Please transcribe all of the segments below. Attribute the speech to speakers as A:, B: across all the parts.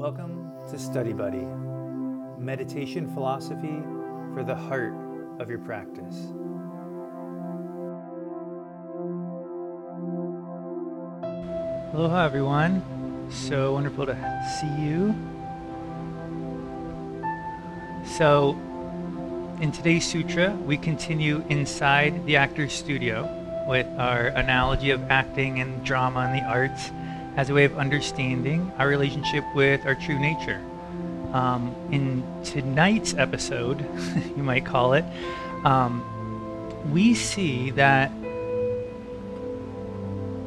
A: Welcome to Study Buddy, meditation philosophy for the heart of your practice. Aloha, everyone. So wonderful to see you. So, in today's sutra, we continue inside the actor's studio with our analogy of acting and drama and the arts as a way of understanding our relationship with our true nature. Um, in tonight's episode, you might call it, um, we see that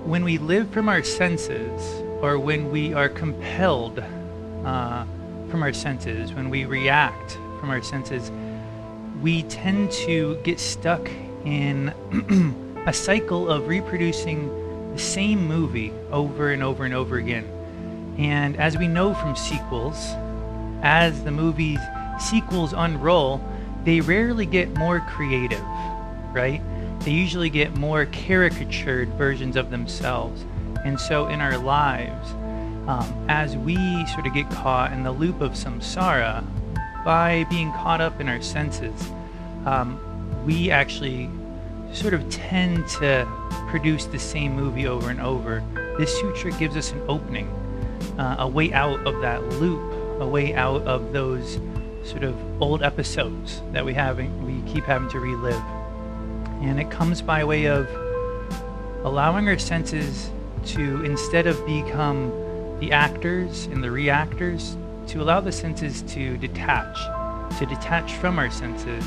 A: when we live from our senses, or when we are compelled uh, from our senses, when we react from our senses, we tend to get stuck in a cycle of reproducing the same movie over and over and over again. And as we know from sequels, as the movie's sequels unroll, they rarely get more creative, right? They usually get more caricatured versions of themselves. And so in our lives, um, as we sort of get caught in the loop of samsara, by being caught up in our senses, um, we actually sort of tend to produce the same movie over and over. This sutra gives us an opening, uh, a way out of that loop, a way out of those sort of old episodes that we have we keep having to relive. And it comes by way of allowing our senses to instead of become the actors and the reactors, to allow the senses to detach, to detach from our senses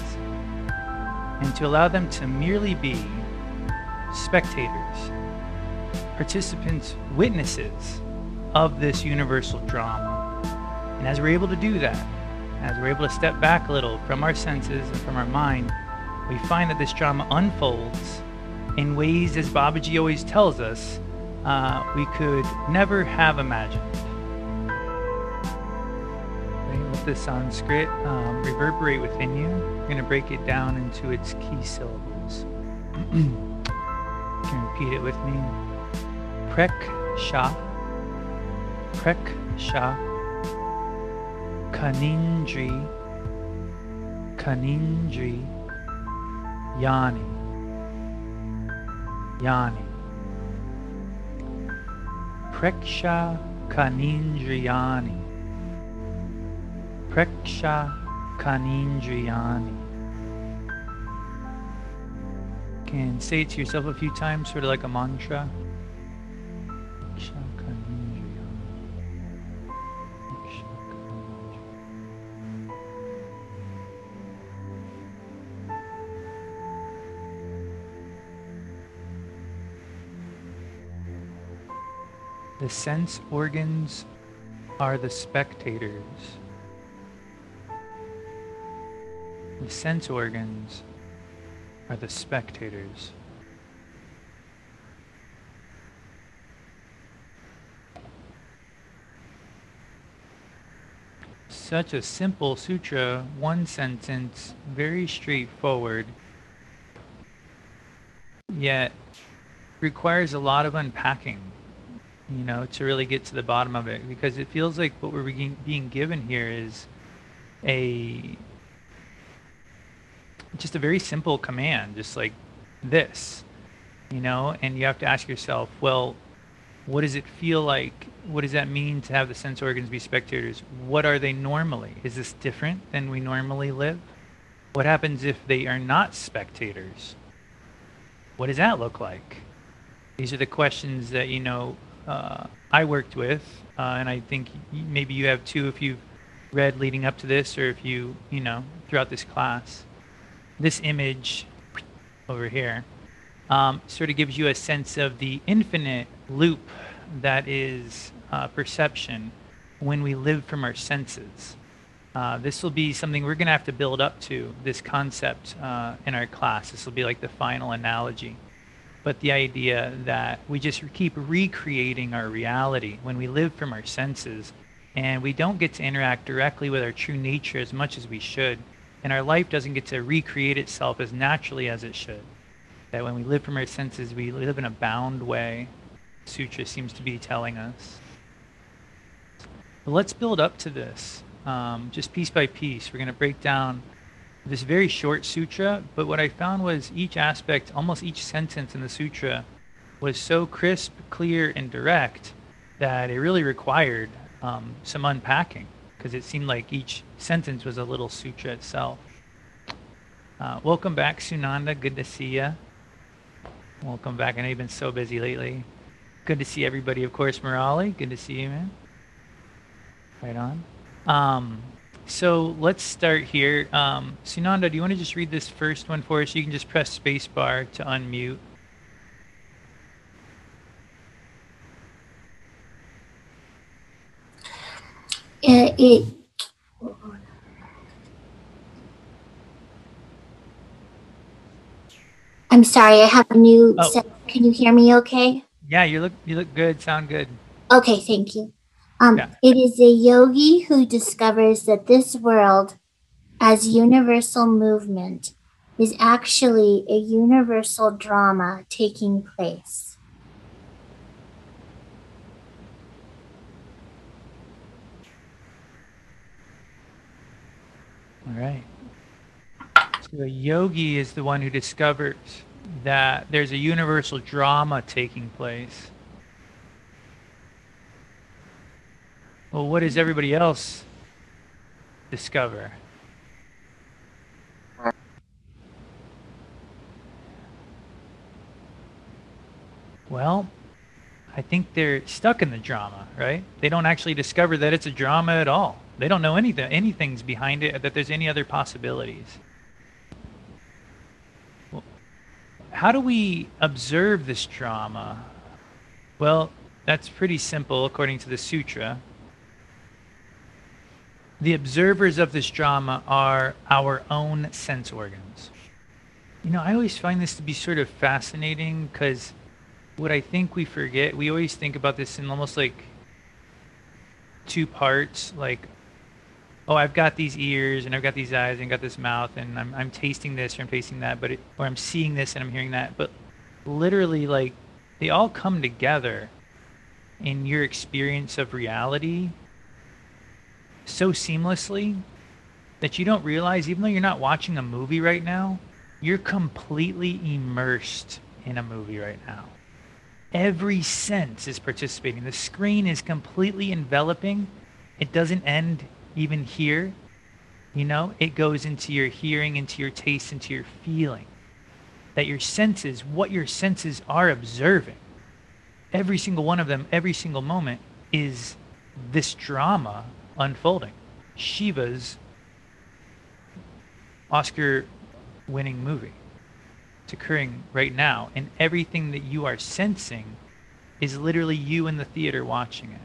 A: and to allow them to merely be spectators, participants, witnesses of this universal drama. And as we're able to do that, as we're able to step back a little from our senses and from our mind, we find that this drama unfolds in ways, as Babaji always tells us, uh, we could never have imagined. The Sanskrit um, reverberate within you. I'm going to break it down into its key syllables. you can repeat it with me. Prek Sha. Prek Sha. Kanindri. Kanindri. Yani. Yani. Preksha Kanindriyani. Preksha Kanindriyani. Can say it to yourself a few times, sort of like a mantra. The sense organs are the spectators. The sense organs are the spectators. Such a simple sutra, one sentence, very straightforward, yet requires a lot of unpacking, you know, to really get to the bottom of it. Because it feels like what we're being given here is a just a very simple command, just like this, you know, and you have to ask yourself, well, what does it feel like? What does that mean to have the sense organs be spectators? What are they normally? Is this different than we normally live? What happens if they are not spectators? What does that look like? These are the questions that, you know, uh, I worked with, uh, and I think maybe you have too if you've read leading up to this or if you, you know, throughout this class this image over here um, sort of gives you a sense of the infinite loop that is uh, perception when we live from our senses. Uh, this will be something we're going to have to build up to, this concept uh, in our class. This will be like the final analogy. But the idea that we just keep recreating our reality when we live from our senses and we don't get to interact directly with our true nature as much as we should and our life doesn't get to recreate itself as naturally as it should. That when we live from our senses, we live in a bound way, Sutra seems to be telling us. But let's build up to this, um, just piece by piece. We're going to break down this very short sutra, but what I found was each aspect, almost each sentence in the sutra, was so crisp, clear, and direct that it really required um, some unpacking because it seemed like each sentence was a little sutra itself. Uh, welcome back, Sunanda. Good to see you. Welcome back. I know you've been so busy lately. Good to see everybody, of course, Morali. Good to see you, man. Right on. Um, so let's start here. Um, Sunanda, do you want to just read this first one for us? You can just press spacebar to unmute.
B: Uh, it I'm sorry, I have a new
A: Oh.
B: set. Can you hear me okay?
A: Yeah, you look you look good. Sound good.
B: Okay, thank you. Um,
A: Yeah.
B: It is a yogi who discovers that this world, as universal movement, is actually a universal drama taking place.
A: All right. A yogi is the one who discovers that there's a universal drama taking place. Well, what does everybody else discover? Well, I think they're stuck in the drama, right? They don't actually discover that it's a drama at all. They don't know anything, anything's behind it, that there's any other possibilities. Well, how do we observe this drama? Well, that's pretty simple according to the sutra. The observers of this drama are our own sense organs. You know, I always find this to be sort of fascinating because what I think we forget, we always think about this in almost like two parts, like, oh, I've got these ears and I've got these eyes and got this mouth and I'm, I'm tasting this or I'm tasting that, but it, or I'm seeing this and I'm hearing that. But literally, like, they all come together in your experience of reality so seamlessly that you don't realize, even though you're not watching a movie right now, you're completely immersed in a movie right now. Every sense is participating. The screen is completely enveloping. It doesn't end even here. You know, it goes into your hearing, into your taste, into your feeling. That your senses, what your senses are observing, every single one of them, every single moment, is this drama unfolding. Shiva's Oscar winning movie. It's occurring right now, and everything that you are sensing is literally you in the theater watching it.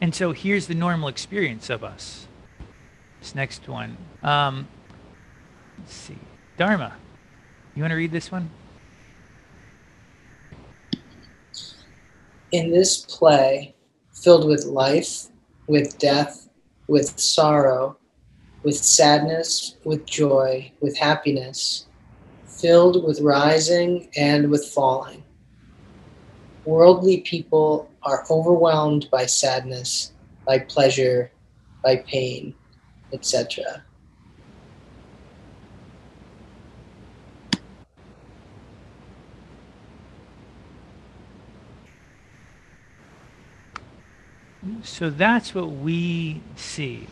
A: And so here's the normal experience of us. This next one. Um, let's see. Dharma, you want to read this one?
C: In this play, filled with life, with death, with sorrow, with sadness, with joy, with happiness, filled with rising and with falling. Worldly people are overwhelmed by sadness, by pleasure, by pain, etc.
A: So that's what we see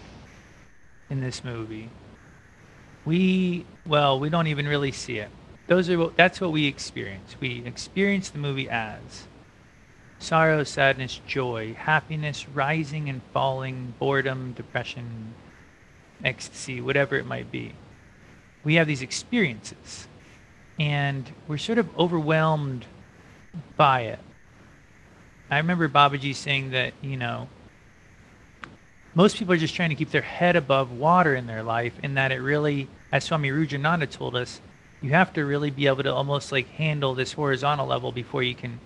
A: in this movie. We well, we don't even really see it. Those are that's what we experience. We experience the movie as sorrow, sadness, joy, happiness, rising and falling, boredom, depression, ecstasy, whatever it might be. We have these experiences and we're sort of overwhelmed by it. I remember Babaji saying that, you know, most people are just trying to keep their head above water in their life, and that it really, as Swami Rudrananda told us, you have to really be able to almost like handle this horizontal level before you can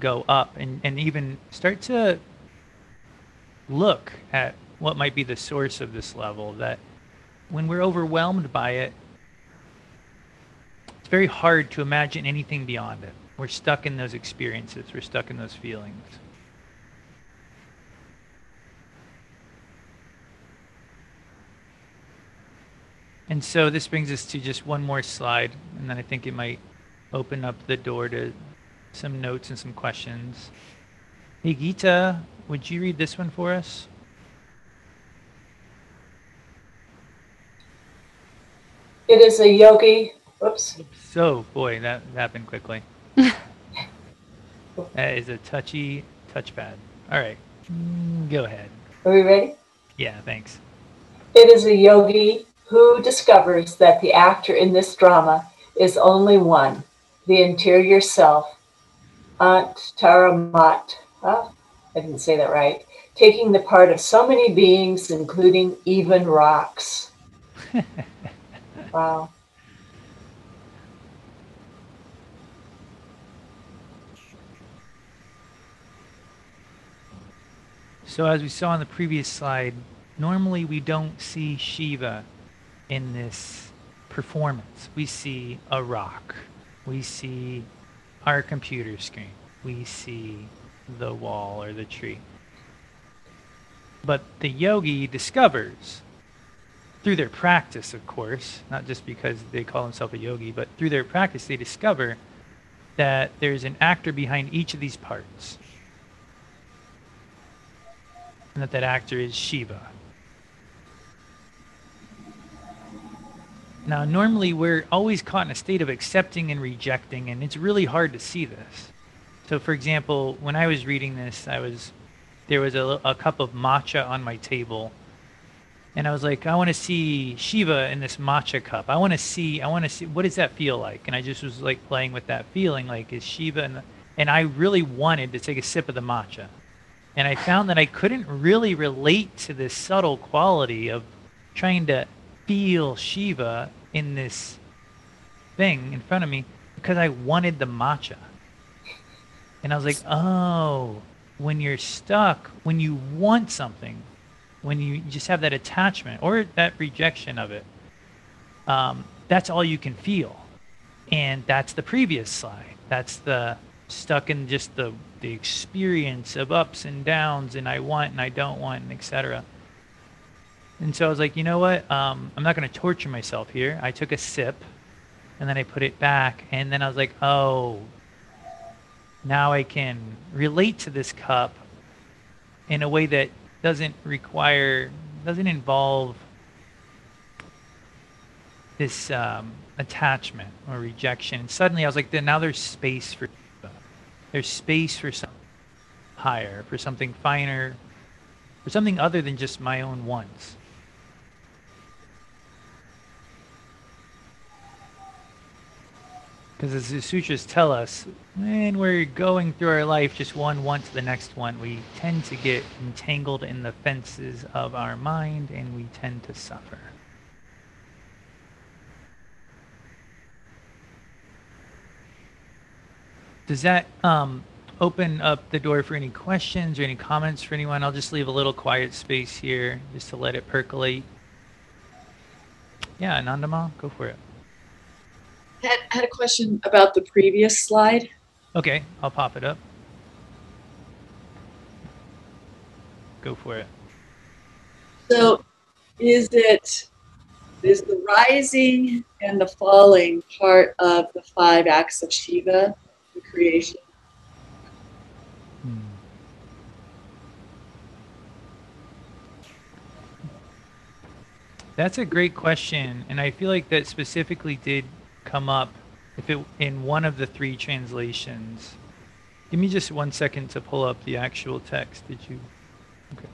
A: go up and, and even start to look at what might be the source of this level. That when we're overwhelmed by it, it's very hard to imagine anything beyond it. We're stuck in those experiences. We're stuck in those feelings. And so this brings us to just one more slide, and then I think it might open up the door to some notes and some questions. Hey, Gita, would you read this one for us?
D: It is a yogi. Whoops.
A: So, boy, that happened quickly. that is a touchy touchpad. All right, go ahead.
D: Are we ready?
A: Yeah, thanks.
D: It is a yogi who discovers that the actor in this drama is only one, the interior self, Antaramat. Huh? I didn't say that right. Taking the part of so many beings, including even rocks. wow.
A: So as we saw on the previous slide, normally we don't see Shiva in this performance. We see a rock. We see our computer screen. We see the wall or the tree. But the yogi discovers through their practice, of course, not just because they call themselves a yogi, but through their practice, they discover that there's an actor behind each of these parts. And that that actor is Shiva. Now, normally we're always caught in a state of accepting and rejecting, and it's really hard to see this. So, for example, when I was reading this, I was there was a, a cup of matcha on my table, and I was like, I want to see Shiva in this matcha cup. I want to see, I want to see, what does that feel like? And I just was like playing with that feeling, like is Shiva, and and I really wanted to take a sip of the matcha, and I found that I couldn't really relate to this subtle quality of trying to feel Shiva in this thing in front of me because I wanted the matcha. And I was like, oh, when you're stuck, when you want something, when you just have that attachment or that rejection of it, um, that's all you can feel. And that's the previous slide. That's the stuck in just the, the experience of ups and downs and I want and I don't want and etc. And so I was like, you know what? Um, I'm not going to torture myself here. I took a sip and then I put it back. And then I was like, oh, now I can relate to this cup in a way that doesn't require, doesn't involve this um, attachment or rejection. And suddenly I was like, now there's space for, there's space for something higher, for something finer, for something other than just my own wants. Because as the sutras tell us, when we're going through our life just one one to the next one, we tend to get entangled in the fences of our mind and we tend to suffer. Does that um, open up the door for any questions or any comments for anyone? I'll just leave a little quiet space here just to let it percolate. Yeah, Nandama, go for it.
E: Had, had a question about the previous slide.
A: Okay, I'll pop it up. Go for it.
E: So is it is the rising and the falling part of the five acts of Shiva, the creation?
A: Hmm. That's a great question, and I feel like that specifically did come up if it in one of the three translations. Give me just one second to pull up the actual text. Did you? Okay.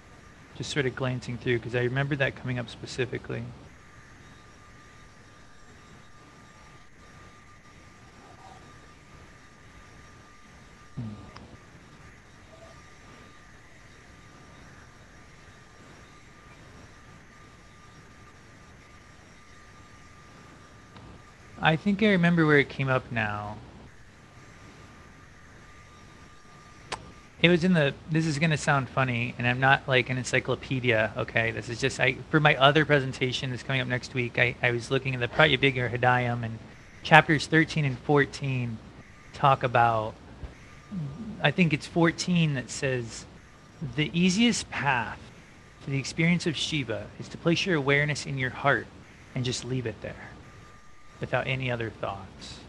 A: Just sort of glancing through because I remember that coming up specifically. I think I remember where it came up now. It was in the. This is gonna sound funny, and I'm not like an encyclopedia. Okay, this is just I for my other presentation that's coming up next week. I, I was looking at the Pratyabhijna Hridayam and chapters 13 and 14, talk about I think it's 14 that says the easiest path to the experience of Shiva is to place your awareness in your heart and just leave it there without any other thoughts.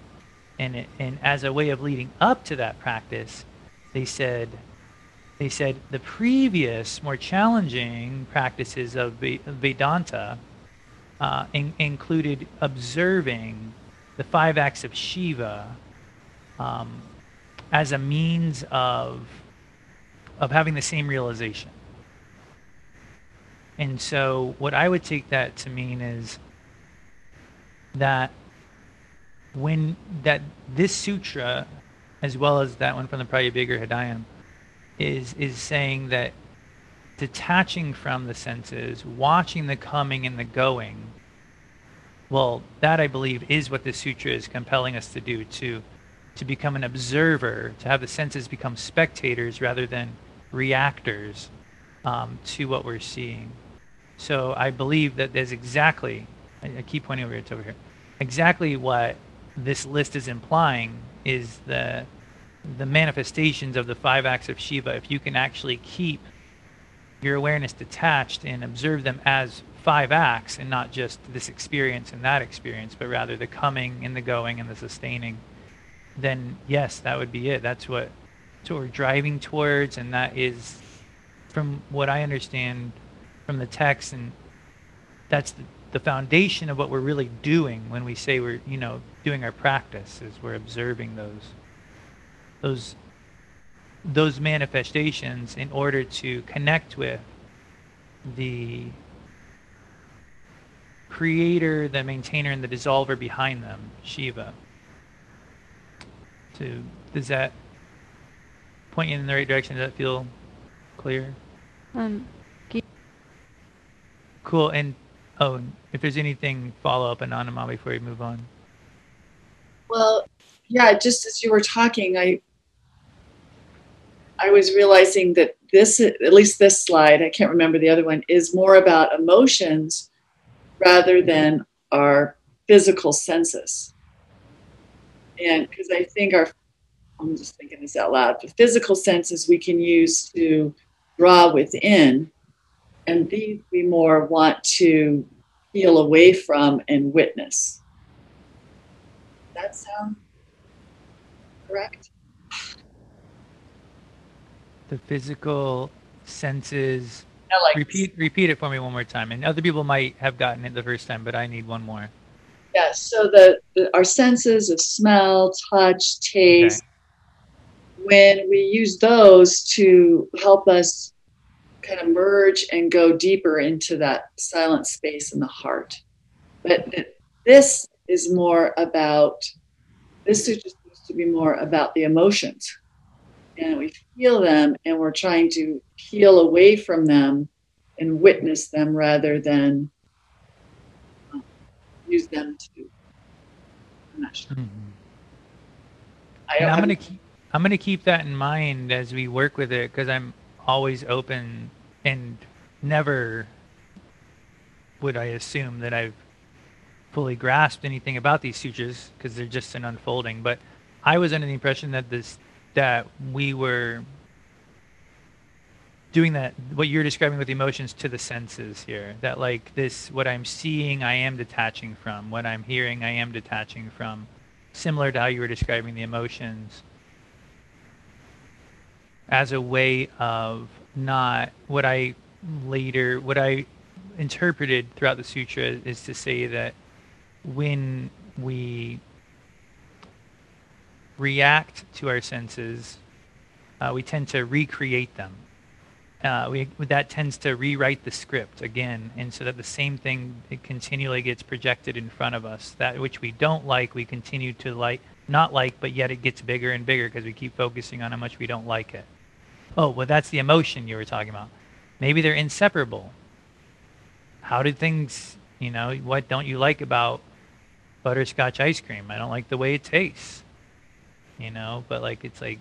A: And it, and as a way of leading up to that practice, they said they said the previous more challenging practices of Vedanta uh, in, included observing the five acts of Shiva um, as a means of of having the same realization. And so, what I would take that to mean is that when that this sutra, as well as that one from the Pratyabhijna Hridayam, is is saying that detaching from the senses, watching the coming and the going. Well, that I believe is what the sutra is compelling us to do to to become an observer, to have the senses become spectators rather than reactors um, to what we're seeing. So I believe that there's exactly, I, I keep pointing over it over here, exactly what this list is implying is the the manifestations of the five acts of Shiva. If you can actually keep your awareness detached and observe them as five acts and not just this experience and that experience, but rather the coming and the going and the sustaining, then yes, that would be it. That's what, that's what we're driving towards, and that is, from what I understand from the text, and that's the, the foundation of what we're really doing when we say we're, you know, doing our practice, is we're observing those, those, those manifestations in order to connect with the creator, the maintainer, and the dissolver behind them, Shiva to does that point you in the right direction? Does that feel clear?
F: Um,
A: cool. And oh, if there's anything follow up, Anandama, before we move on.
E: Well, yeah, just as you were talking, I I was realizing that this, at least this slide, I can't remember the other one, is more about emotions rather than our physical senses and because I think our I'm just thinking this out loud. The physical senses we can use to draw within, and these we more want to feel away from and witness. That sound correct?
A: The physical senses.
E: like
A: repeat repeat it for me one more time. And other people might have gotten it the first time, but I need one more.
E: Yes. So the, the our senses of smell, touch, taste. Okay. When we use those to help us kind of merge and go deeper into that silent space in the heart. But this is more about this is just supposed to be more about the emotions. And we feel them and we're trying to peel away from them and witness them rather than use them to. I'm not sure. Mm-hmm.
A: I, am gonna keep. I'm gonna keep that in mind as we work with it because I'm always open and never would I assume that I've fully grasped anything about these sutras because they're just an unfolding. But I was under the impression that this that we were doing that what you're describing with emotions to the senses here that like this what i'm seeing i am detaching from what i'm hearing i am detaching from similar to how you were describing the emotions as a way of not what i later what i interpreted throughout the sutra is to say that when we react to our senses uh, we tend to recreate them uh, we, that tends to rewrite the script again, and so that the same thing continually gets projected in front of us. That which we don't like, we continue to like, not like, but yet it gets bigger and bigger because we keep focusing on how much we don't like it. Oh, well, that's the emotion you were talking about. Maybe they're inseparable. How do things, you know, what don't you like about butterscotch ice cream? I don't like the way it tastes. You know, but like it's like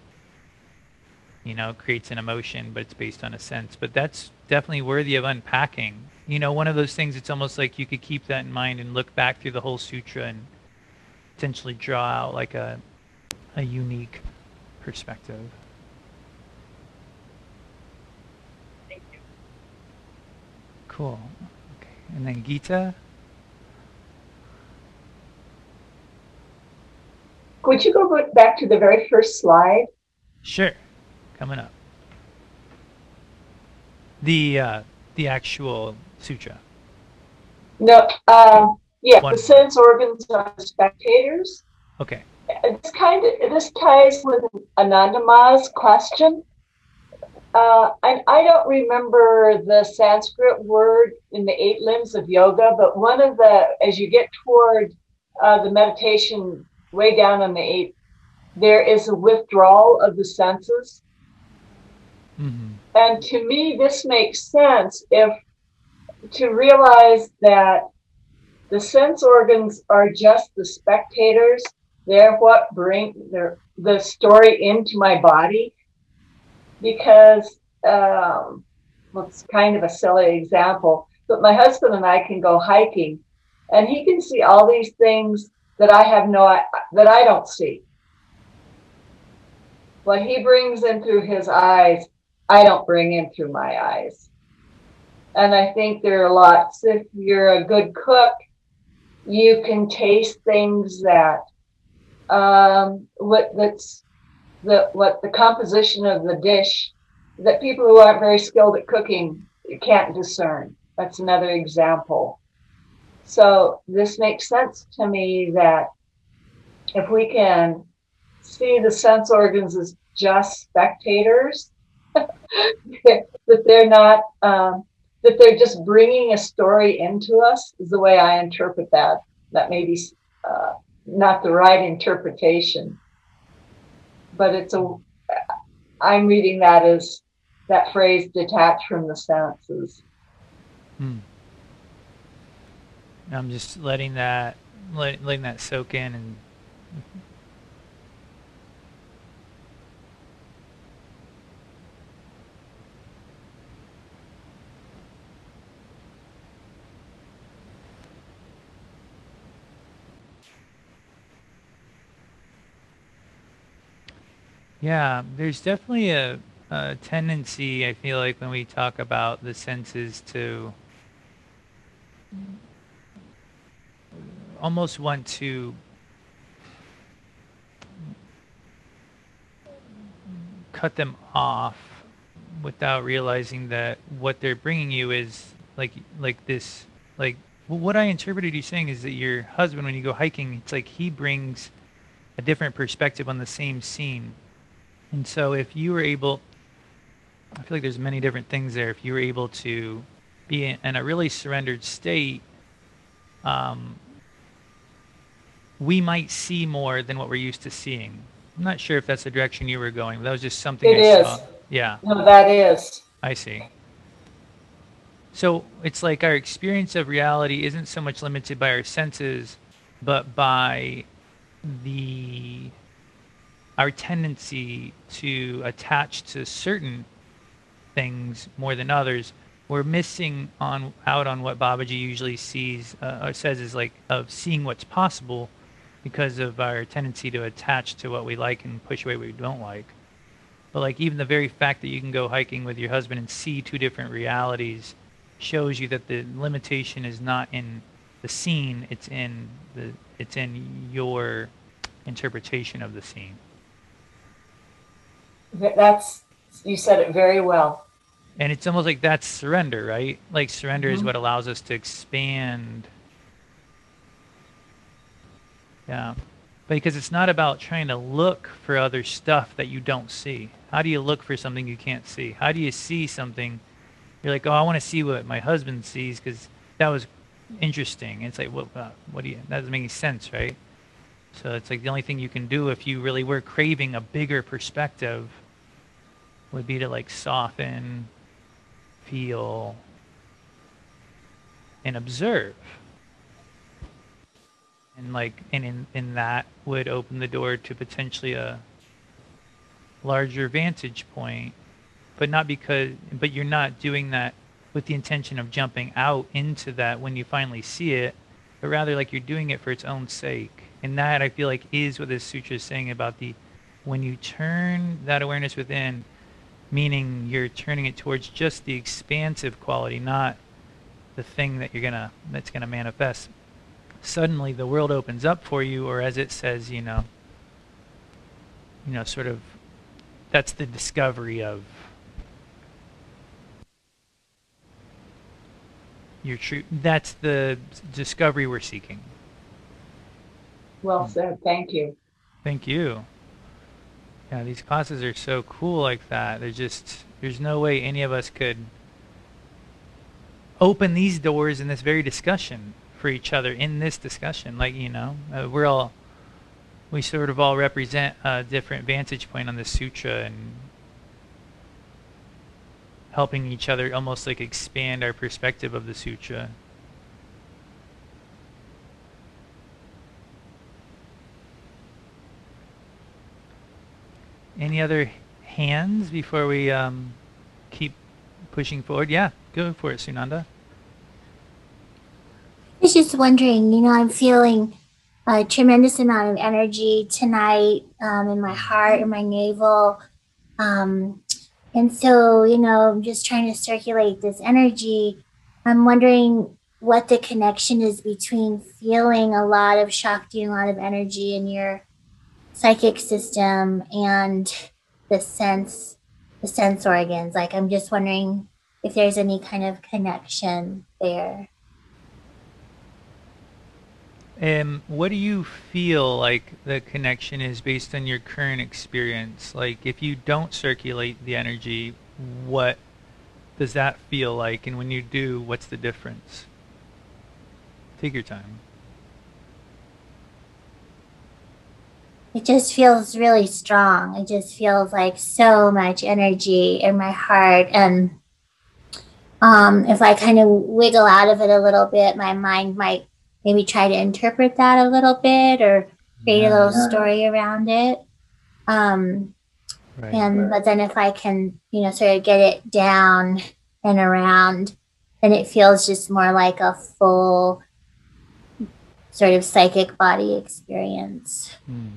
A: you know, creates an emotion, but it's based on a sense. But that's definitely worthy of unpacking. You know, one of those things, it's almost like you could keep that in mind and look back through the whole sutra and potentially draw out like a, a unique perspective.
E: Thank you.
A: Cool. Okay. And then Gita.
D: Could you go back to the very first slide?
A: Sure. Coming up. The uh, the actual sutra.
D: No, uh, yeah,
A: One.
D: the sense organs are spectators.
A: Okay.
D: This kind of this ties with Anandama's question. Uh, and I don't remember the Sanskrit word in the eight limbs of yoga, but one of the as you get toward uh, the meditation way down on the eight, there is a withdrawal of the senses.
A: hmm
D: And to me, this makes sense if to realize that the sense organs are just the spectators. They're what bring their, the story into my body. Because, um, well, it's kind of a silly example, but my husband and I can go hiking and he can see all these things that I have no, that I don't see. What he brings in through his eyes, I don't bring in through my eyes. And I think there are lots, if you're a good cook, you can taste things that, um, what that's the, what the composition of the dish that people who aren't very skilled at cooking can't discern. That's another example. So this makes sense to me that if we can see the sense organs as just spectators, that they're not, um, that they're just bringing a story into us, is the way I interpret that. That may be uh, not the right interpretation, but it's a. I'm reading that as that phrase detached from the senses.
A: Hmm. I'm just letting that let, letting that soak in and Yeah, there's definitely a, a tendency, I feel like, when we talk about the senses to almost want to cut them off without realizing that what they're bringing you is like like this like what I interpreted you saying is that your husband when you go hiking it's like he brings a different perspective on the same scene and so if you were able I feel like there's many different things there if you were able to be in, a really surrendered state um, we might see more than what we're used to seeing. I'm not sure if that's the direction you were going. But that was just something
D: It
A: I
D: is.
A: saw. Yeah,
D: No, that is.
A: I see. So it's like our experience of reality isn't so much limited by our senses, but by the our tendency to attach to certain things more than others. We're missing on out on what Babaji usually sees uh, or says is like of seeing what's possible because of our tendency to attach to what we like and push away what we don't like. But like even the very fact that you can go hiking with your husband and see two different realities shows you that the limitation is not in the scene, it's in the it's in your interpretation of the scene.
D: Th- That's, you said it very well.
A: And it's almost like that's surrender, right? Like surrender is
D: Mhm.
A: what allows us to expand. Yeah. Because it's not about trying to look for other stuff that you don't see. How do you look for something you can't see? How do you see something? You're like, oh, I want to see what my husband sees because that was interesting. And it's like, what? Uh, what do you? That doesn't make any sense, right? So it's like the only thing you can do if you really were craving a bigger perspective would be to like soften, feel, and observe. And like and in, in that would open the door to potentially a larger vantage point. But not because but you're not doing that with the intention of jumping out into that when you finally see it, but rather like you're doing it for its own sake. And that I feel like is what this sutra is saying about the when you turn that awareness within, meaning you're turning it towards just the expansive quality, not the thing that you're gonna that's gonna manifest. Suddenly, the world opens up for you, or as it says, you know, you know, sort of. That's the discovery of your true. That's the discovery we're seeking.
D: Well said. Thank you.
A: Thank you. Yeah, these classes are so cool like that. There's just there's no way any of us could open these doors in this very discussion for each other in this discussion. Like you know, uh, we're all we sort of all represent a different vantage point on the sutra and helping each other almost like expand our perspective of the sutra. Any other hands before we um, keep pushing forward? Yeah, go for it, Sunanda.
B: I was just wondering, you know, I'm feeling a tremendous amount of energy tonight um, in my heart, in my navel. Um, and so, you know, I'm just trying to circulate this energy. I'm wondering what the connection is between feeling a lot of Shakti and a lot of energy in your psychic system and the sense the sense organs like i'm just wondering if there's any kind of connection there
A: um, what do you feel like the connection is based on your current experience? Like, if you don't circulate the energy, what does that feel like? And when you do, what's the difference? Take your time.
B: It just feels really strong. It just feels like so much energy in my heart. And um, if I kind of wiggle out of it a little bit, my mind might maybe try to interpret that a little bit or create a little story around it. Um, right. And but then if I can, you know, sort of get it down and around, then it feels just more like a full sort of psychic body experience. Mm.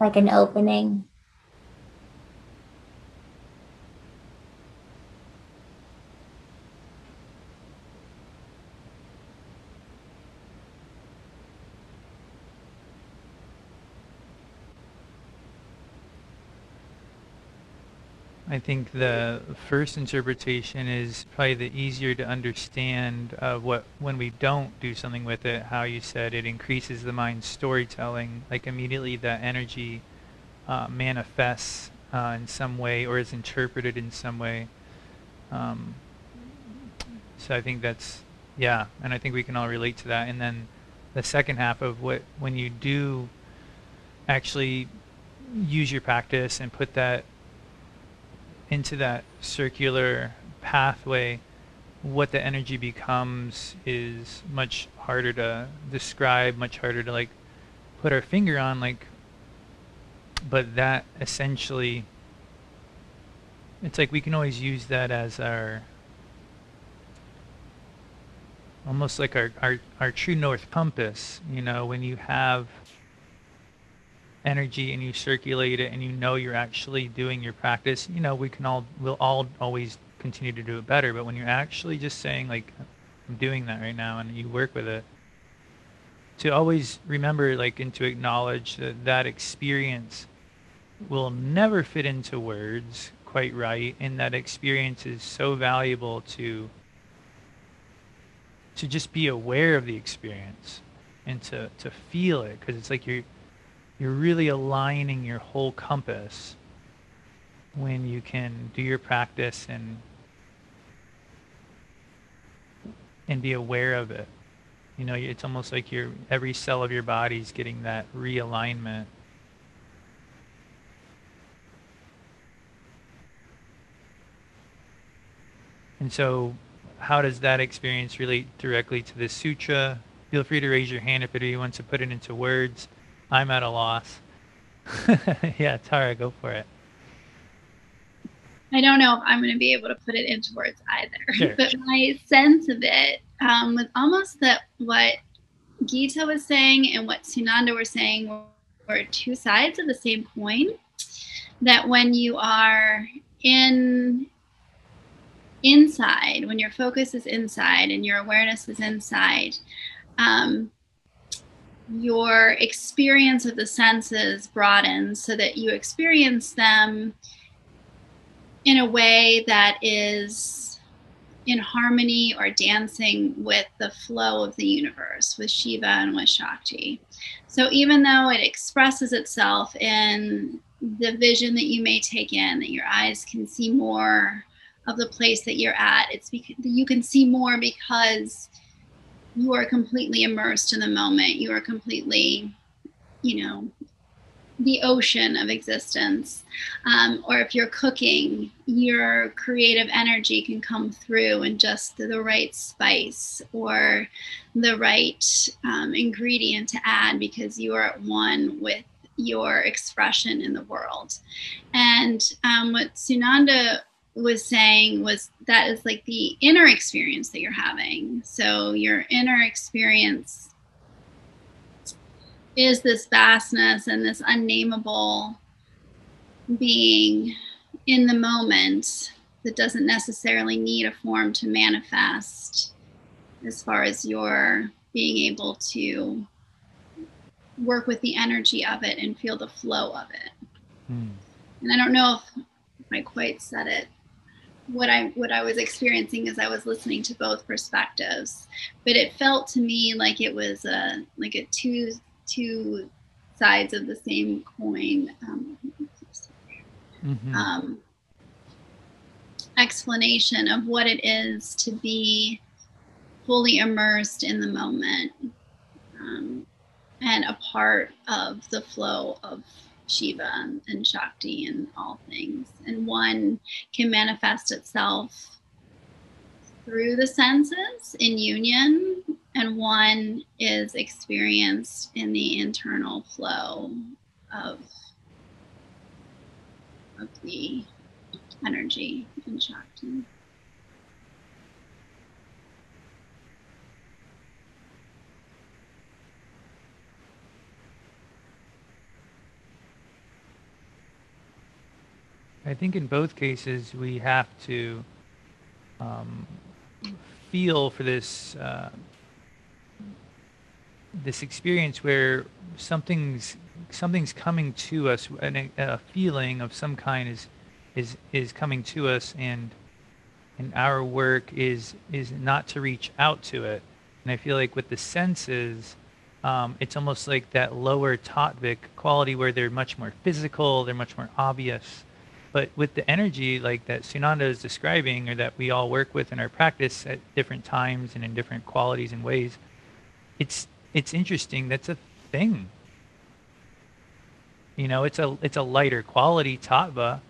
B: Like an opening.
A: I think the first interpretation is probably the easier to understand uh, what when we don't do something with it, how you said it increases the mind's storytelling, like immediately that energy uh, manifests uh, in some way or is interpreted in some way. Um, so I think that's, yeah, and I think we can all relate to that. And then the second half of what, when you do actually use your practice and put that into that circular pathway, what the energy becomes is much harder to describe, much harder to like put our finger on like but that essentially it's like we can always use that as our almost like our, our, our true north compass you know when you have energy and you circulate it and you know you're actually doing your practice, you know, we can all, we'll all always continue to do it better. But when you're actually just saying, like, I'm doing that right now and you work with it, to always remember, like, and to acknowledge that that experience will never fit into words quite right. And that experience is so valuable to, to just be aware of the experience and to, to feel it because it's like you're you're really aligning your whole compass when you can do your practice and and be aware of it. You know, it's almost like your every cell of your body is getting that realignment. And so, how does that experience relate directly to the sutra? Feel free to raise your hand if anybody wants to put it into words. I'm at a loss. yeah, Tara, go for it.
F: I don't know if I'm going to be able to put it into words either, sure. but my sense of it um, with almost that what Gita was saying and what Sunanda were saying were, were two sides of the same coin. That when you are in inside, when your focus is inside and your awareness is inside, um, your experience of the senses broadens so that you experience them in a way that is in harmony or dancing with the flow of the universe, with Shiva and with Shakti. So even though it expresses itself in the vision that you may take in, that your eyes can see more of the place that you're at, it's because you can see more because you are completely immersed in the moment. You are completely, you know, the ocean of existence. Um, or if you're cooking, your creative energy can come through in just the right spice or the right um, ingredient to add because you are at one with your expression in the world. And um, what Sunanda was saying was that is like the inner experience that you're having. So your inner experience is this vastness and this unnameable being in the moment that doesn't necessarily need a form to manifest as far as your being able to work with the energy of it and feel the flow of it. Hmm. And I don't know if I quite said it what I what I was experiencing is I was listening to both perspectives, but it felt to me like it was a like a two two sides of the same coin um, mm-hmm. um, explanation of what it is to be fully immersed in the moment um, and a part of the flow of Shiva and Shakti and all things. And one can manifest itself through the senses in union, and one is experienced in the internal flow of, of the energy in Shakti.
A: I think in both cases we have to um, feel for this uh, this experience where something's something's coming to us, and a, feeling of some kind is is is coming to us, and and our work is is not to reach out to it. And I feel like with the senses, um, it's almost like that lower tattvic quality where they're much more physical, they're much more obvious but with the energy like that Sunanda is describing or that we all work with in our practice at different times and in different qualities and ways, it's it's interesting. That's a thing. You know, it's a it's a lighter quality tattva,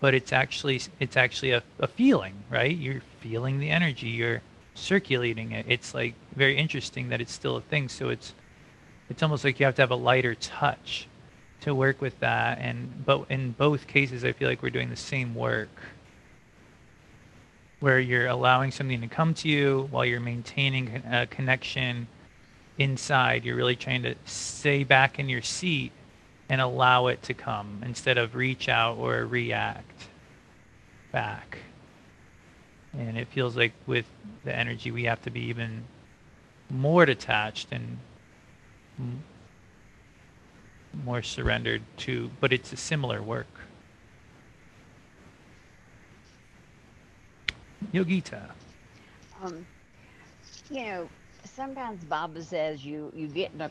A: but it's actually it's actually a, a feeling, right? You're feeling the energy, you're circulating it. It's like very interesting that it's still a thing. So it's it's almost like you have to have a lighter touch to work with that and but in both cases i feel like we're doing the same work. Where you're allowing something to come to you while you're maintaining a connection inside. You're really trying to stay back in your seat and allow it to come instead of reach out or react back. And it feels like with the energy we have to be even more detached and more surrendered to, but it's a similar work. Yogita.
G: Um, you know, sometimes Baba says you you get in a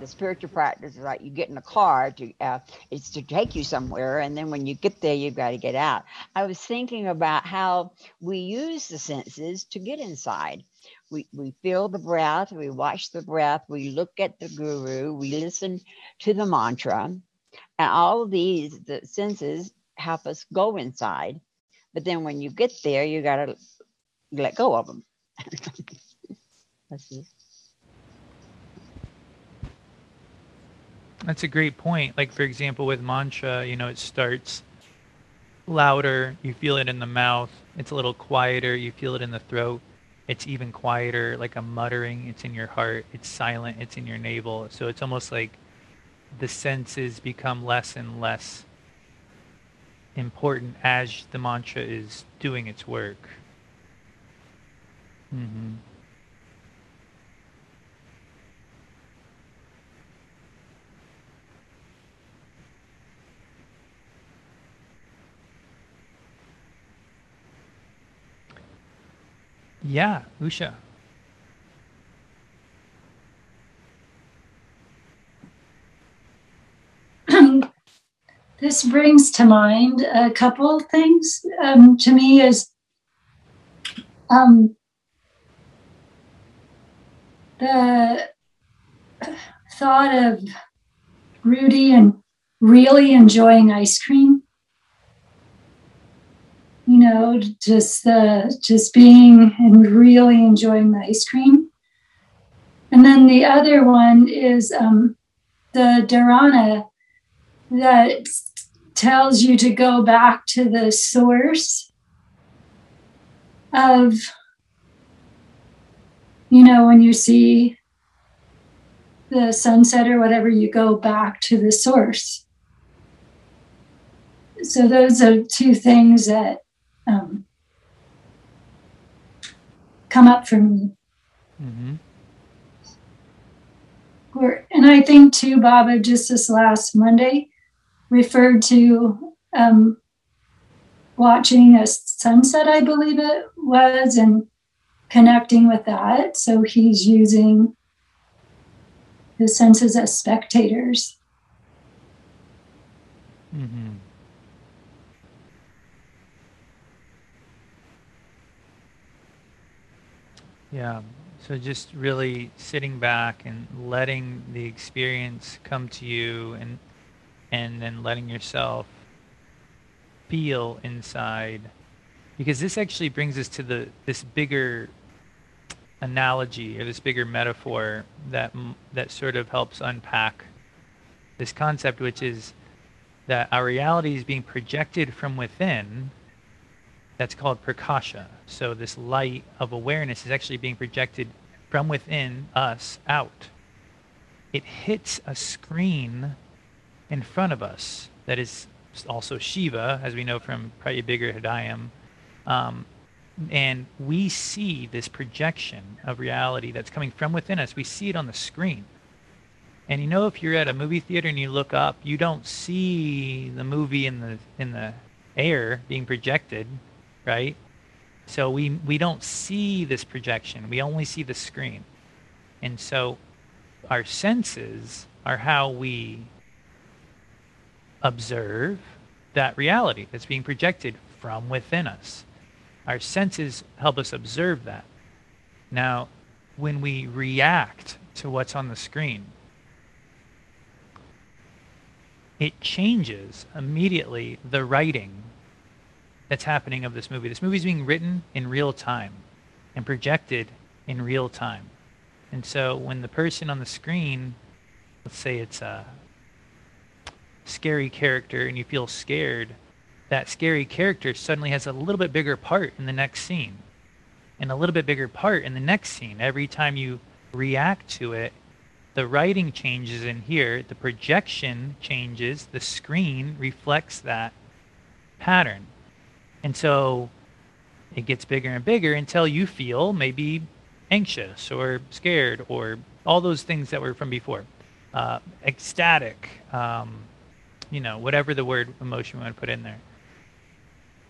G: the spiritual practice is like you get in a car to uh, it's to take you somewhere, and then when you get there, you've got to get out. I was thinking about how we use the senses to get inside we, we feel the breath, we watch the breath, we look at the guru, we listen to the mantra, and all of these the senses help us go inside. But then when you get there, you got to let go of them.
A: That's a great point. Like, for example, with mantra, you know, it starts louder, you feel it in the mouth, it's a little quieter, you feel it in the throat It's even quieter, like a muttering. It's in your heart. It's silent. It's in your navel. So it's almost like the senses become less and less important as the mantra is doing its work. Mm-hmm. Yeah, Usha.
H: this brings to mind a couple of things um, to me is um, the thought of Rudy and really enjoying ice cream. Know, just uh, just being and really enjoying the ice cream. And then the other one is um, the dharana that tells you to go back to the source of, you know, when you see the sunset or whatever, you go back to the source. So those are two things that um, come up for me. Mm-hmm. and I think too, Baba, just this last Monday, referred to um, watching a sunset, I believe it was, and connecting with that. So he's using his senses as spectators. Mm-hmm.
A: Yeah. So just really sitting back and letting the experience come to you and and then letting yourself feel inside because this actually brings us to the this bigger analogy or this bigger metaphor that that sort of helps unpack this concept which is that our reality is being projected from within that's called prakasha so this light of awareness is actually being projected from within us out it hits a screen in front of us that is also Shiva, as we know from Pratyabhijna Hridayam. Um, and we see this projection of reality that's coming from within us. We see it on the screen. And you know, if you're at a movie theater and you look up, you don't see the movie in the in the air being projected, right? So we we don't see this projection. We only see the screen. And so our senses are how we observe that reality that's being projected from within us. Our senses help us observe that. Now, when we react to what's on the screen, it changes immediately the writing that's happening of this movie. This movie is being written in real time and projected in real time. And so when the person on the screen, let's say it's a, scary character and you feel scared, that scary character suddenly has a little bit bigger part in the next scene and a little bit bigger part in the next scene. Every time you react to it, the writing changes in here, the projection changes, the screen reflects that pattern. And so it gets bigger and bigger until you feel maybe anxious or scared or all those things that were from before. Uh, ecstatic, um, you know, whatever the word emotion we want to put in there.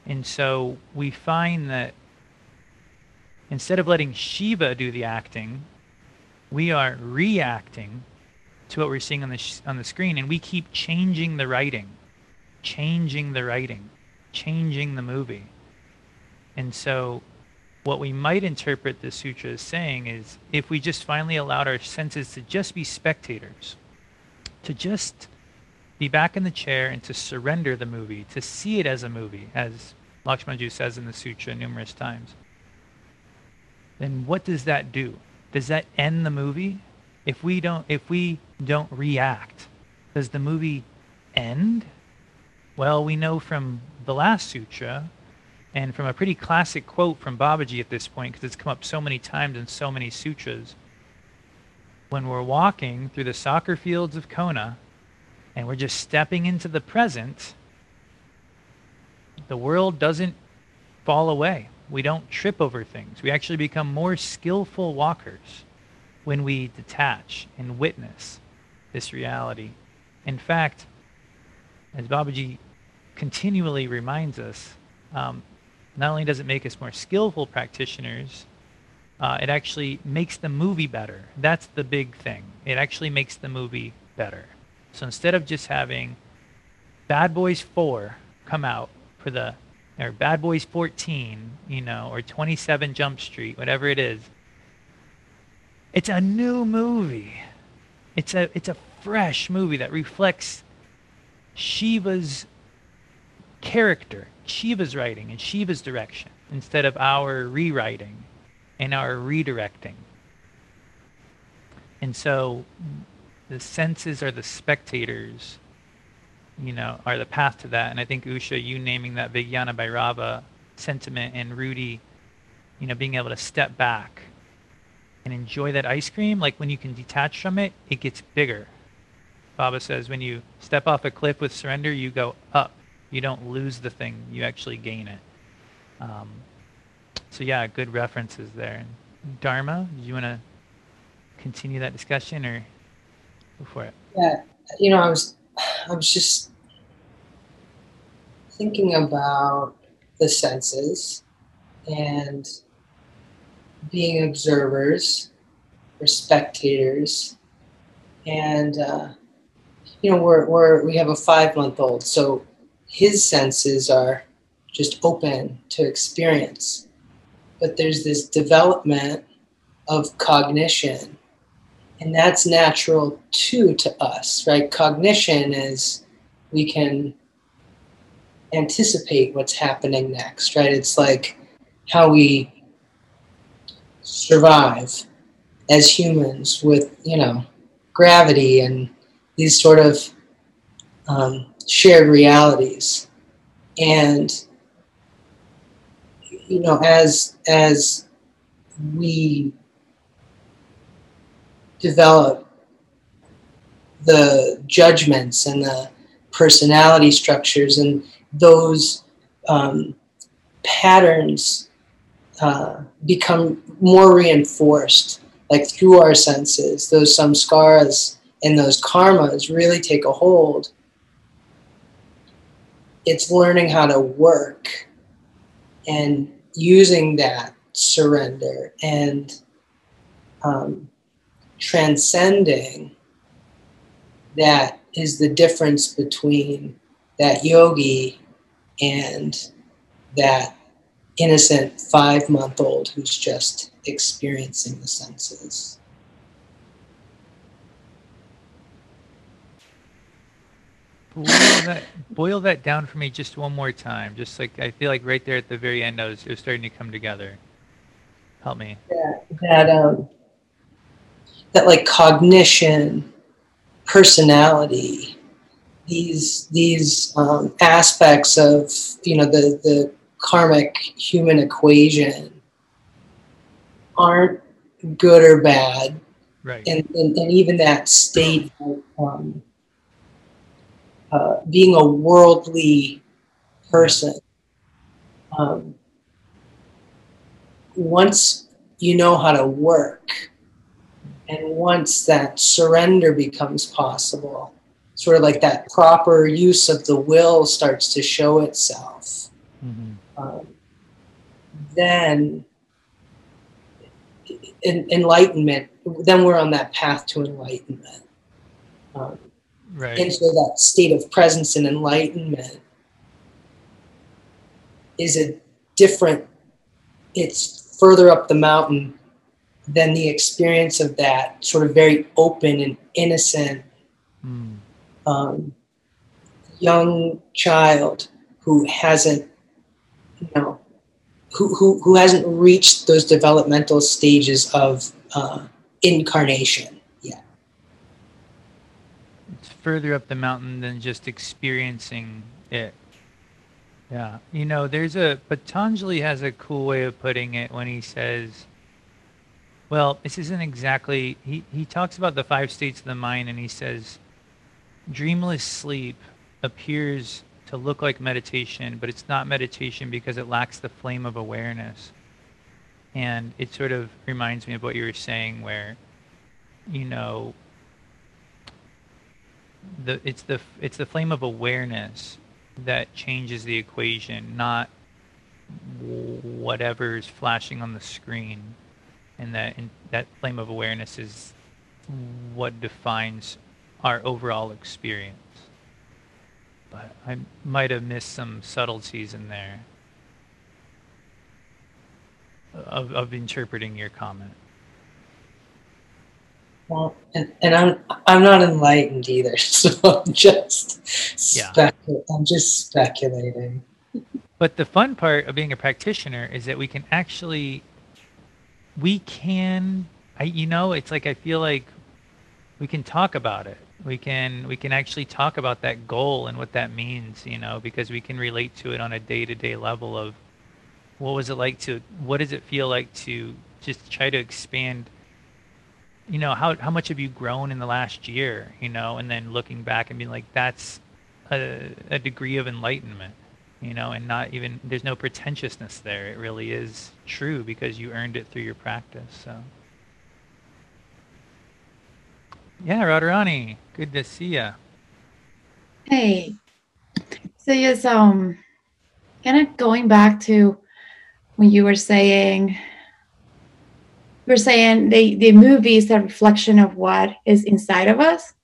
A: And so we find that instead of letting Shiva do the acting, we are reacting to what we're seeing on the sh- on the screen, and we keep changing the writing, changing the writing, changing the movie. And so, what we might interpret the sutra as saying is, if we just finally allowed our senses to just be spectators, to just be back in the chair and to surrender the movie, to see it as a movie, as Lakshmanjoo says in the sutra numerous times, then what does that do? Does that end the movie? If we don't if we don't react, does the movie end? Well, we know from the last sutra And from a pretty classic quote from Babaji at this point, because it's come up so many times in so many sutras, when we're walking through the soccer fields of Kona and we're just stepping into the present, the world doesn't fall away. We don't trip over things. We actually become more skillful walkers when we detach and witness this reality. In fact, as Babaji continually reminds us, um, not only does it make us more skillful practitioners, uh, it actually makes the movie better. That's the big thing. It actually makes the movie better. So instead of just having Bad Boys 4 come out for the, or Bad Boys 14, you know, or 27 Jump Street, whatever it is, it's a new movie. It's a, it's a fresh movie that reflects Shiva's character, Shiva's writing, and Shiva's direction instead of our rewriting and our redirecting. And so the senses are the spectators, you know, are the path to that. And I think Usha, you naming that Vijnana Bhairava sentiment and Rudy, you know, being able to step back and enjoy that ice cream, like when you can detach from it, it gets bigger. Baba says when you step off a cliff with surrender, you go up. You don't lose the thing, you actually gain it. Um, so yeah, good references there. Dharma, do you want to continue that discussion or go for it?
C: Yeah, you know, I was, I was just thinking about the senses and being observers or spectators, and uh, you know, we're, we're we have a five month old, so his senses are just open to experience. But there's this development of cognition and that's natural too to us right? Cognition is we can anticipate what's happening next right? It's like how we survive as humans with you know gravity and these sort of um, shared realities and you know, as as we develop the judgments and the personality structures and those um, patterns uh, become more reinforced, like through our senses. Those samskaras and those karmas really take a hold. It's learning how to work and using that surrender and um, transcending that is the difference between that yogi and that innocent five month old who's just experiencing the senses.
A: Boil that boil that down for me just one more time. Just like I feel like right there at the very end, I was it was starting to come together. Help me.
C: That that um that like cognition, personality, these these um, aspects of you know the the karmic human equation aren't good or bad,
A: right?
C: And and, and even that state of um, uh, being a worldly person. Um, once you know how to work, and once that surrender becomes possible, sort of like that proper use of the will starts to show itself, mm-hmm. um, then enlightenment, then we're on that path to enlightenment. Um,
A: right.
C: into that state of presence and enlightenment is a different it's further up the mountain than the experience of that sort of very open and innocent mm. um, young child who hasn't you know who, who, who hasn't reached those developmental stages of uh, incarnation
A: further up the mountain than just experiencing it. Yeah. You know, there's a Patanjali has a cool way of putting it when he says well, this isn't exactly he, he talks about the five states of the mind and he says dreamless sleep appears to look like meditation, but it's not meditation because it lacks the flame of awareness. And it sort of reminds me of what you were saying where you know the it's the it's the flame of awareness that changes the equation, not whatever's flashing on the screen. And that that flame of awareness is what defines our overall experience. But I might have missed some subtleties in there of, of interpreting your comment.
C: Well, and, and I'm I'm not enlightened either, so I'm just
A: Yeah.
C: I'm just speculating.
A: But the fun part of being a practitioner is that we can actually, we can, I, you know, it's like I feel like we can talk about it. We can we can actually talk about that goal and what that means, you know, because we can relate to it on a day-to-day level of what was it like to what does it feel like to just try to expand you know how how much have you grown in the last year you know and then looking back and being like that's a, a degree of enlightenment you know and not even there's no pretentiousness there. It really is true because you earned it through your practice so. Yeah radharani good to see you
I: Hey, so yes, um, kind of going back to when you were saying, were saying the the movie is a reflection of what is inside of us.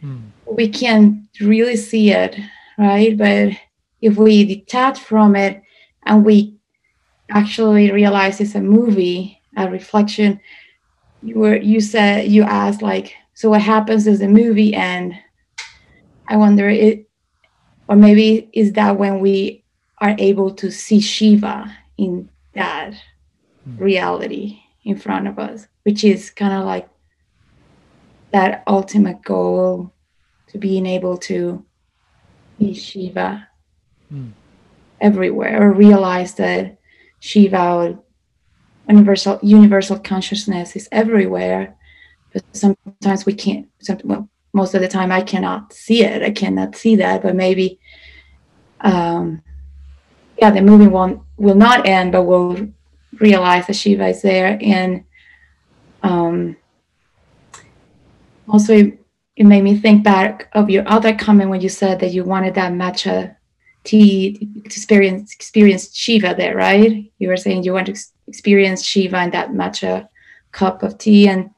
A: Hmm.
I: We can't really see it, right? But if we detach from it and we actually realize it's a movie, a reflection, you were you said you asked like, so what happens is the movie and I wonder it, or maybe is that when we are able to see Shiva in that reality in front of us, which is kind of like that ultimate goal to being able to be Shiva
A: Hmm.
I: everywhere or realize that Shiva universal universal consciousness is everywhere. But sometimes we can't. Some, well, most of the time I cannot see it. I cannot see that. But maybe, um, yeah, the movie won't will not end, but we'll realize that Shiva is there. And um, also, it, it made me think back of your other comment when you said that you wanted that matcha tea to experience experience Shiva there, right? You were saying you want to ex- experience Shiva in that matcha cup of tea, and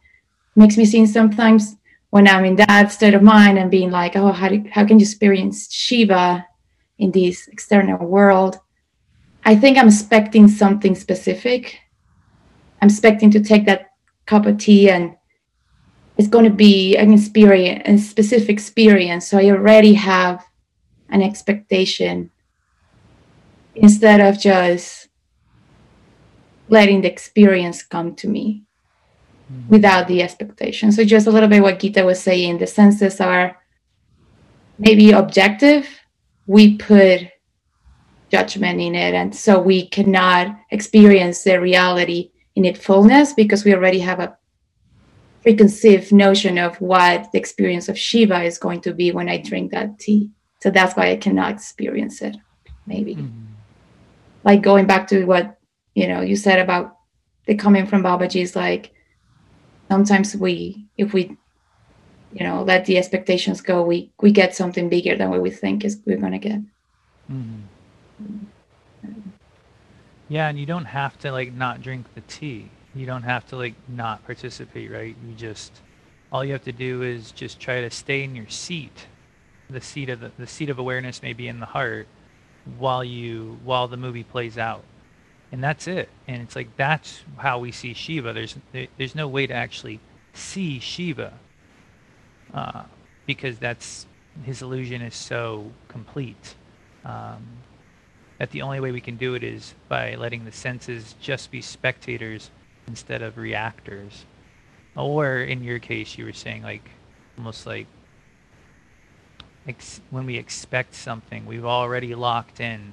I: makes me think sometimes when I'm in that state of mind and being like, oh, how do, how can you experience Shiva in this external world? I think I'm expecting something specific. I'm expecting to take that cup of tea and it's going to be an experience, a specific experience. So I already have an expectation instead of just letting the experience come to me mm-hmm. without the expectation. So just a little bit what Gita was saying, the senses are maybe objective. We put judgment in it, and so we cannot experience the reality in its fullness because we already have a preconceived notion of what the experience of Shiva is going to be when I drink that tea. So that's why I cannot experience it. Maybe
A: Mhm.
I: like going back to what you know you said about the coming from Babaji is like sometimes we if we you know let the expectations go we we get something bigger than what we think is we're gonna get
A: Mhm. Yeah, and you don't have to like not drink the tea. You don't have to like not participate, right? You just all you have to do is just try to stay in your seat. The seat of the, the seat of awareness may be in the heart while you while the movie plays out. And that's it. And it's like that's how we see Shiva. There's there, there's no way to actually see Shiva. Uh, because that's his illusion is so complete. Um, that the only way we can do it is by letting the senses just be spectators instead of reactors. Or in your case, you were saying like almost like ex- when we expect something, we've already locked in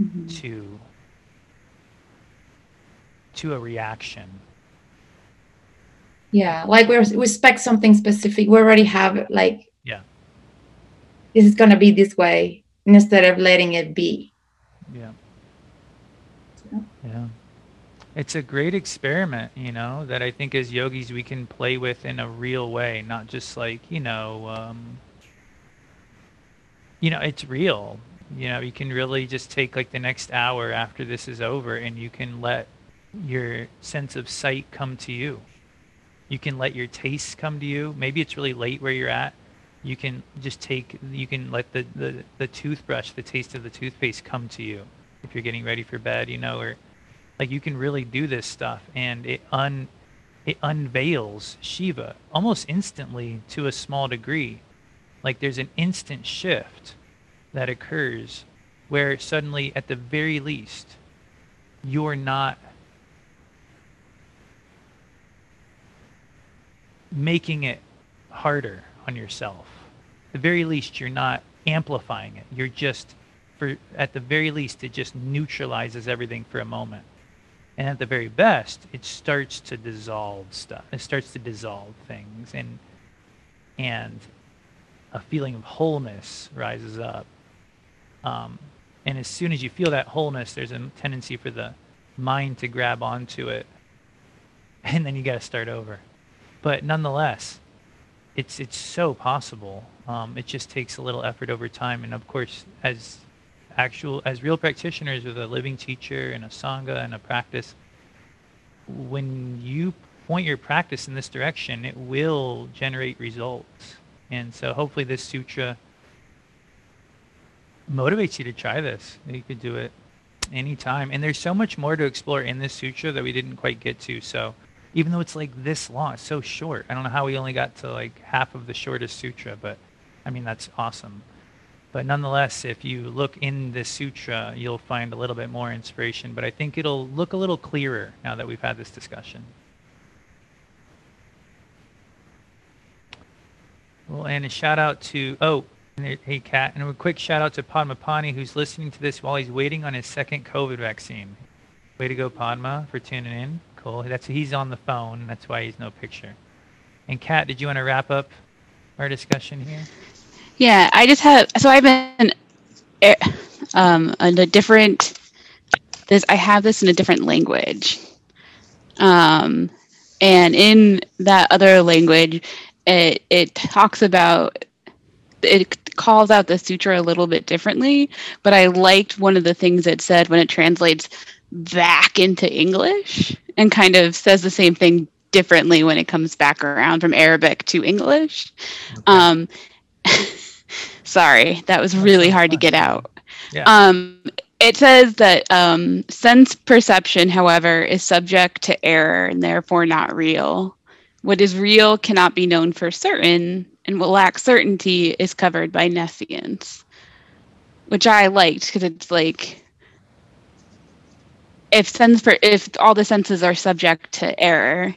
H: Mm-hmm.
A: to to a reaction.
I: Yeah, like we we expect something specific. We already have like
A: Yeah.
I: this is gonna be this way instead of letting it be.
A: Yeah.
I: Yeah.
A: Yeah. It's a great experiment, you know, that I think as yogis we can play with in a real way, not just like, you know, um, you know, it's real. You know, you can really just take like the next hour after this is over and you can let your sense of sight come to you. You can let your taste come to you. Maybe it's really late where you're at. You can just take, you can let the, the, the toothbrush, the taste of the toothpaste come to you if you're getting ready for bed, you know, or like you can really do this stuff and it un, it unveils Shiva almost instantly to a small degree. Like there's an instant shift that occurs where suddenly at the very least you're not making it harder on yourself. The very least, you're not amplifying it. You're just, for at the very least, it just neutralizes everything for a moment. And at the very best, it starts to dissolve stuff. It starts to dissolve things, and and a feeling of wholeness rises up. Um, and as soon as you feel that wholeness, there's a tendency for the mind to grab onto it, and then you got to start over but nonetheless, it's it's so possible. Um, it just takes a little effort over time, and of course, as actual as real practitioners with a living teacher and a sangha and a practice, when you point your practice in this direction, it will generate results. And so, hopefully, this sutra motivates you to try this. You could do it anytime, and there's so much more to explore in this sutra that we didn't quite get to. So even though it's like this long, it's so short. I don't know how we only got to like half of the shortest sutra, but I mean, that's awesome. But nonetheless, if you look in the sutra, you'll find a little bit more inspiration. But I think it'll look a little clearer now that we've had this discussion. Well, and a shout out to, oh, hey, Kat, and a quick shout out to Padmapani, who's listening to this while he's waiting on his second COVID vaccine. Way to go, Padma, for tuning in. Cool. That's he's on the phone. That's why he's no picture. And Kat, did you want to wrap up our discussion here?
J: Yeah, I just have. So I've been eh, um, in a different. This I have this in a different language, um, and in that other language, it it talks about it calls out the sutra a little bit differently. But I liked one of the things it said when it translates back into English and kind of says the same thing differently when it comes back around from Arabic to English. Okay. Um, sorry, that was really hard to get out.
A: Yeah.
J: Um, it says that um, sense perception, however, is subject to error and therefore not real. What is real cannot be known for certain, and what lacks certainty is covered by nescience, which I liked because it's like if sense if all the senses are subject to error,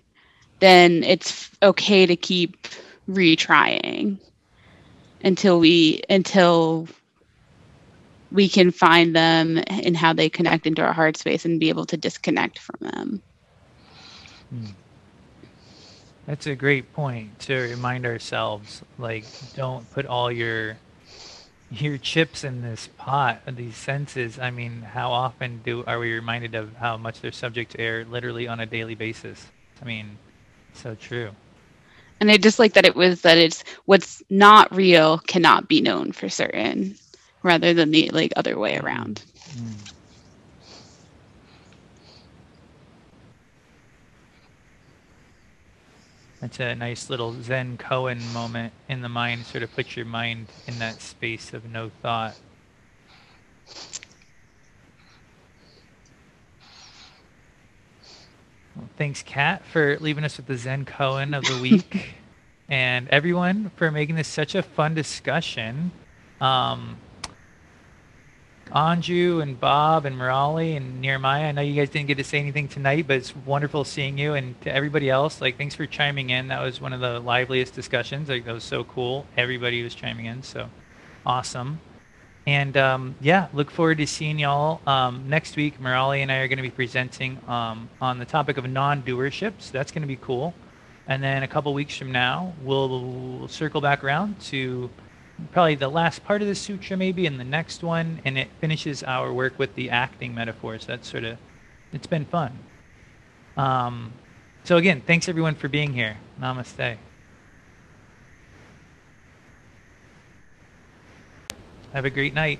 J: then it's okay to keep retrying until we until we can find them and how they connect into our heart space and be able to disconnect from them.
A: Hmm. That's a great point to remind ourselves like don't put all your your chips in this pot of these senses i mean how often do are we reminded of how much they're subject to error literally on a daily basis? I mean so true.
J: And i just like that it was that it's what's not real cannot be known for certain rather than the like other way around.
A: Mm. That's a nice little Zen koan moment in the mind. Sort of put your mind in that space of no thought. Well, thanks, Kat, for leaving us with the Zen koan of the week, and everyone for making this such a fun discussion. Um, Anju and Bob and Murali and Nehemiah. I know you guys didn't get to say anything tonight, but it's wonderful seeing you. And to everybody else, like, thanks for chiming in. That was one of the liveliest discussions. Like, that was so cool. Everybody was chiming in, so awesome. and um, yeah, look forward to seeing y'all um, next week. Murali and I are going to be presenting um, on the topic of non-doership, so that's going to be cool. And then a couple weeks from now, we'll circle back around to probably the last part of the sutra, maybe, and the next one, and it finishes our work with the acting metaphors. That's sort of, it's been fun. Um, so again, thanks everyone for being here. Namaste. Have a great night.